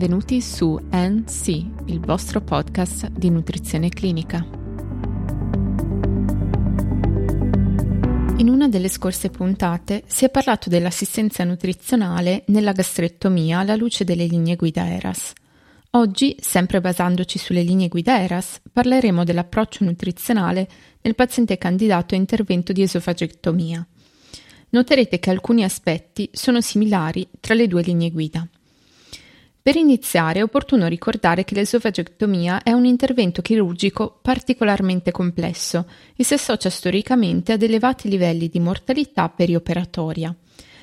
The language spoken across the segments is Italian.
benvenuti su NC, il vostro podcast di nutrizione clinica. In una delle scorse puntate si è parlato dell'assistenza nutrizionale nella gastrectomia alla luce delle linee guida ERAS. Oggi, sempre basandoci sulle linee guida ERAS, parleremo dell'approccio nutrizionale nel paziente candidato a intervento di esofagectomia. Noterete che alcuni aspetti sono similari tra le due linee guida. Per iniziare è opportuno ricordare che l'esofagectomia è un intervento chirurgico particolarmente complesso e si associa storicamente ad elevati livelli di mortalità perioperatoria.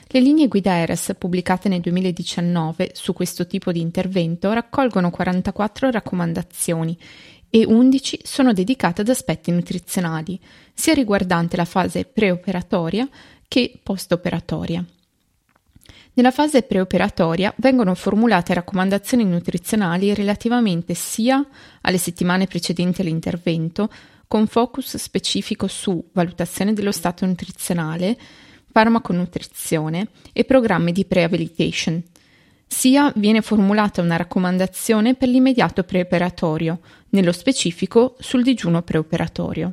Le linee guida ERES pubblicate nel 2019 su questo tipo di intervento raccolgono 44 raccomandazioni e 11 sono dedicate ad aspetti nutrizionali, sia riguardante la fase preoperatoria che postoperatoria. Nella fase preoperatoria vengono formulate raccomandazioni nutrizionali relativamente sia alle settimane precedenti all'intervento, con focus specifico su valutazione dello stato nutrizionale, farmaconutrizione e programmi di prehabilitation, sia viene formulata una raccomandazione per l'immediato preoperatorio, nello specifico sul digiuno preoperatorio.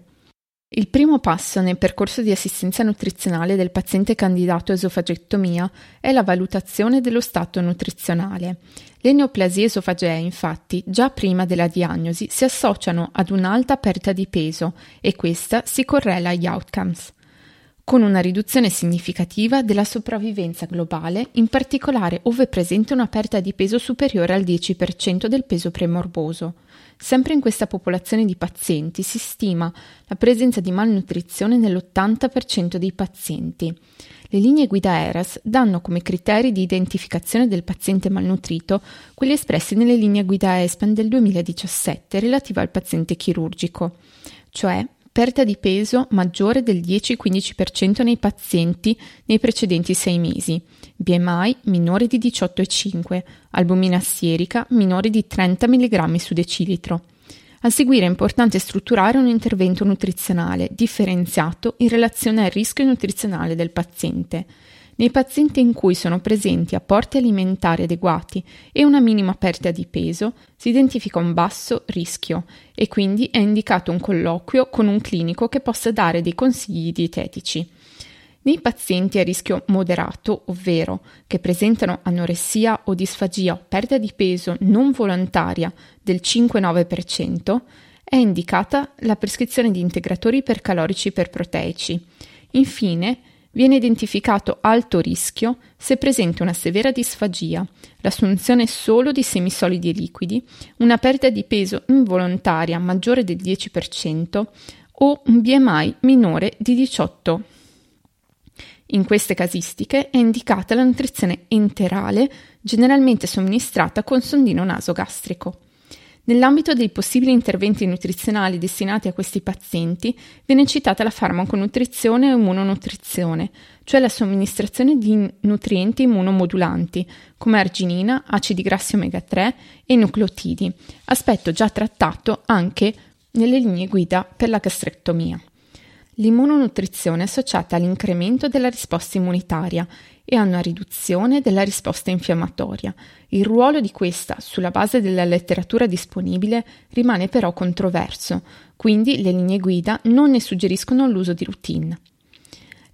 Il primo passo nel percorso di assistenza nutrizionale del paziente candidato a esofagectomia è la valutazione dello stato nutrizionale. Le neoplasie esofagee, infatti, già prima della diagnosi si associano ad un'alta perdita di peso e questa si correla agli outcomes con una riduzione significativa della sopravvivenza globale, in particolare ove presente una perdita di peso superiore al 10% del peso premorboso. Sempre in questa popolazione di pazienti si stima la presenza di malnutrizione nell'80% dei pazienti. Le linee guida ERAS danno come criteri di identificazione del paziente malnutrito quelli espressi nelle linee guida ESPAN del 2017 relative al paziente chirurgico, cioè perdita di peso maggiore del 10-15% nei pazienti nei precedenti sei mesi, BMI minore di 18,5, albumina sierica minore di 30 mg su decilitro. A seguire è importante strutturare un intervento nutrizionale differenziato in relazione al rischio nutrizionale del paziente. Nei pazienti in cui sono presenti apporti alimentari adeguati e una minima perdita di peso, si identifica un basso rischio e quindi è indicato un colloquio con un clinico che possa dare dei consigli dietetici. Nei pazienti a rischio moderato, ovvero che presentano anoressia o disfagia o perdita di peso non volontaria del 5-9%, è indicata la prescrizione di integratori ipercalorici iperproteici. Infine, viene identificato alto rischio se presente una severa disfagia, l'assunzione solo di semisolidi e liquidi, una perdita di peso involontaria maggiore del 10% o un BMI minore di 18. In queste casistiche è indicata la nutrizione enterale, generalmente somministrata con sondino nasogastrico. Nell'ambito dei possibili interventi nutrizionali destinati a questi pazienti viene citata la farmaconutrizione o immunonutrizione, cioè la somministrazione di nutrienti immunomodulanti come arginina, acidi grassi omega 3 e nucleotidi, aspetto già trattato anche nelle linee guida per la gastrectomia. L'immunonutrizione è associata all'incremento della risposta immunitaria e a una riduzione della risposta infiammatoria. Il ruolo di questa, sulla base della letteratura disponibile, rimane però controverso, quindi le linee guida non ne suggeriscono l'uso di routine.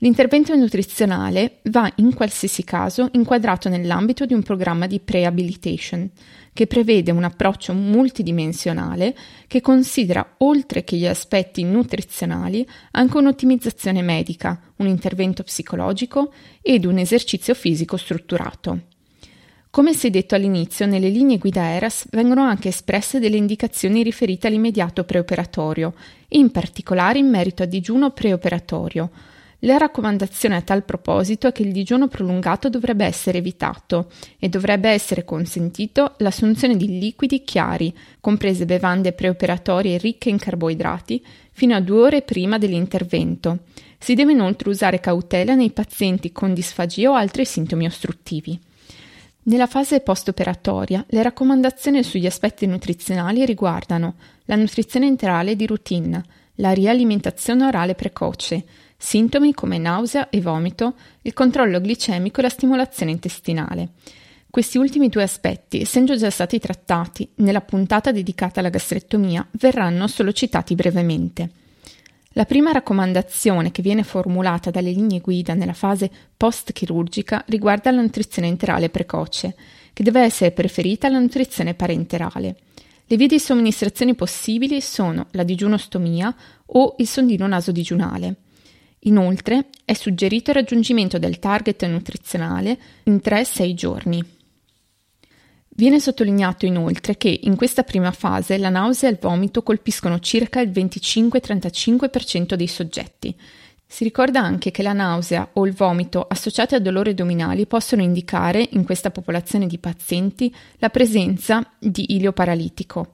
L'intervento nutrizionale va in qualsiasi caso inquadrato nell'ambito di un programma di prehabilitation, che prevede un approccio multidimensionale che considera, oltre che gli aspetti nutrizionali, anche un'ottimizzazione medica, un intervento psicologico ed un esercizio fisico strutturato. Come si è detto all'inizio, nelle linee guida ERAS vengono anche espresse delle indicazioni riferite all'immediato preoperatorio, in particolare in merito a digiuno preoperatorio, la raccomandazione a tal proposito è che il digiuno prolungato dovrebbe essere evitato e dovrebbe essere consentito l'assunzione di liquidi chiari, comprese bevande preoperatorie ricche in carboidrati, fino a due ore prima dell'intervento. Si deve inoltre usare cautela nei pazienti con disfagia o altri sintomi ostruttivi. Nella fase post-operatoria, le raccomandazioni sugli aspetti nutrizionali riguardano la nutrizione enterale di routine, la rialimentazione orale precoce, sintomi come nausea e vomito, il controllo glicemico e la stimolazione intestinale. Questi ultimi due aspetti, essendo già stati trattati nella puntata dedicata alla gastrectomia, verranno solo citati brevemente. La prima raccomandazione che viene formulata dalle linee guida nella fase post-chirurgica riguarda la nutrizione enterale precoce, che deve essere preferita alla nutrizione parenterale. Le vie di somministrazione possibili sono la digiunostomia o il sondino nasodigiunale. Inoltre è suggerito il raggiungimento del target nutrizionale in 3-6 giorni. Viene sottolineato inoltre che in questa prima fase la nausea e il vomito colpiscono circa il 25-35% dei soggetti. Si ricorda anche che la nausea o il vomito associati a dolori addominali possono indicare, in questa popolazione di pazienti, la presenza di ilio paralitico.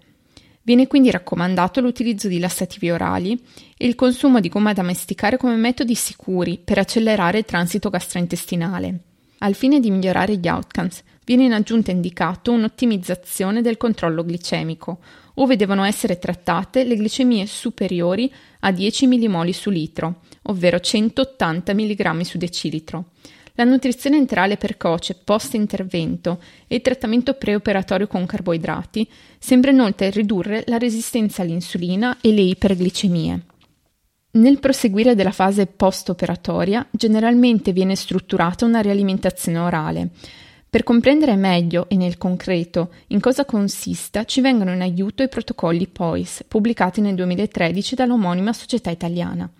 Viene quindi raccomandato l'utilizzo di lassativi orali e il consumo di gomma da masticare come metodi sicuri per accelerare il transito gastrointestinale. Al fine di migliorare gli outcomes, viene in aggiunta indicato un'ottimizzazione del controllo glicemico, ove devono essere trattate le glicemie superiori a 10 mmol su litro, ovvero 180 mg su decilitro. La nutrizione enterale precoce post-intervento e il trattamento preoperatorio con carboidrati sembra inoltre ridurre la resistenza all'insulina e le iperglicemie. Nel proseguire della fase post-operatoria generalmente viene strutturata una rialimentazione orale, per comprendere meglio e nel concreto in cosa consista, ci vengono in aiuto i protocolli POIS, pubblicati nel 2013 dall'omonima società italiana,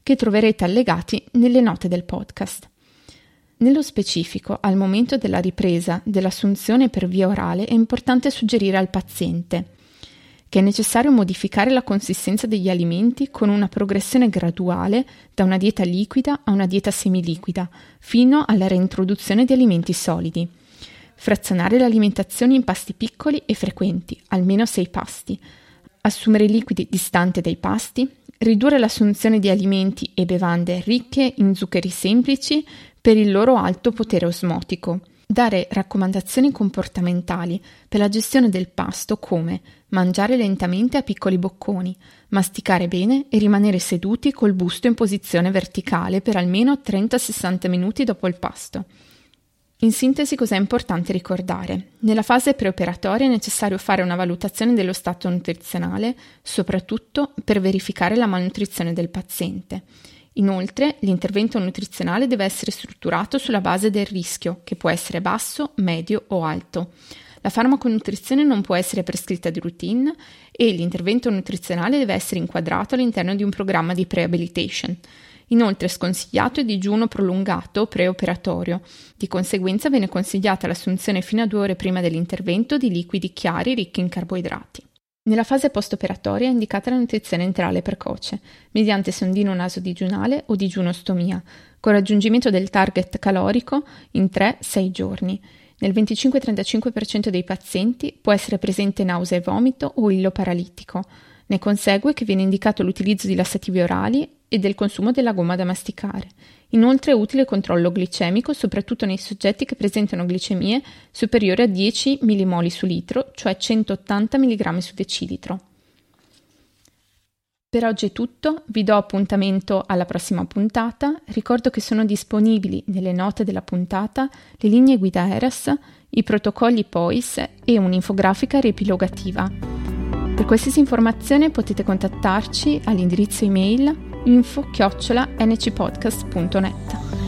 che troverete allegati nelle note del podcast. Nello specifico, al momento della ripresa dell'assunzione per via orale è importante suggerire al paziente che è necessario modificare la consistenza degli alimenti con una progressione graduale da una dieta liquida a una dieta semiliquida, fino alla reintroduzione di alimenti solidi. Frazionare l'alimentazione in pasti piccoli e frequenti, almeno 6 pasti. Assumere liquidi distanti dai pasti. Ridurre l'assunzione di alimenti e bevande ricche in zuccheri semplici per il loro alto potere osmotico dare raccomandazioni comportamentali per la gestione del pasto come mangiare lentamente a piccoli bocconi, masticare bene e rimanere seduti col busto in posizione verticale per almeno 30-60 minuti dopo il pasto. In sintesi cos'è importante ricordare? Nella fase preoperatoria è necessario fare una valutazione dello stato nutrizionale, soprattutto per verificare la malnutrizione del paziente. Inoltre, l'intervento nutrizionale deve essere strutturato sulla base del rischio, che può essere basso, medio o alto. La farmaconutrizione non può essere prescritta di routine e l'intervento nutrizionale deve essere inquadrato all'interno di un programma di prehabilitation. Inoltre è sconsigliato il digiuno prolungato preoperatorio. Di conseguenza viene consigliata l'assunzione fino a due ore prima dell'intervento di liquidi chiari ricchi in carboidrati. Nella fase post-operatoria è indicata la nutrizione enterale precoce, mediante sondino nasodigiunale o digiunostomia, con raggiungimento del target calorico in 3-6 giorni. Nel 25-35% dei pazienti può essere presente nausea e vomito o illo paralitico. Ne consegue che viene indicato l'utilizzo di lassativi orali e del consumo della gomma da masticare. Inoltre è utile il controllo glicemico, soprattutto nei soggetti che presentano glicemie superiori a 10 mmol su litro, cioè 180 mg su decilitro. Per oggi è tutto, vi do appuntamento alla prossima puntata. Ricordo che sono disponibili nelle note della puntata le linee guida ERAS, i protocolli POIS e un'infografica riepilogativa. Per qualsiasi informazione potete contattarci all'indirizzo email info-ncpodcast.net.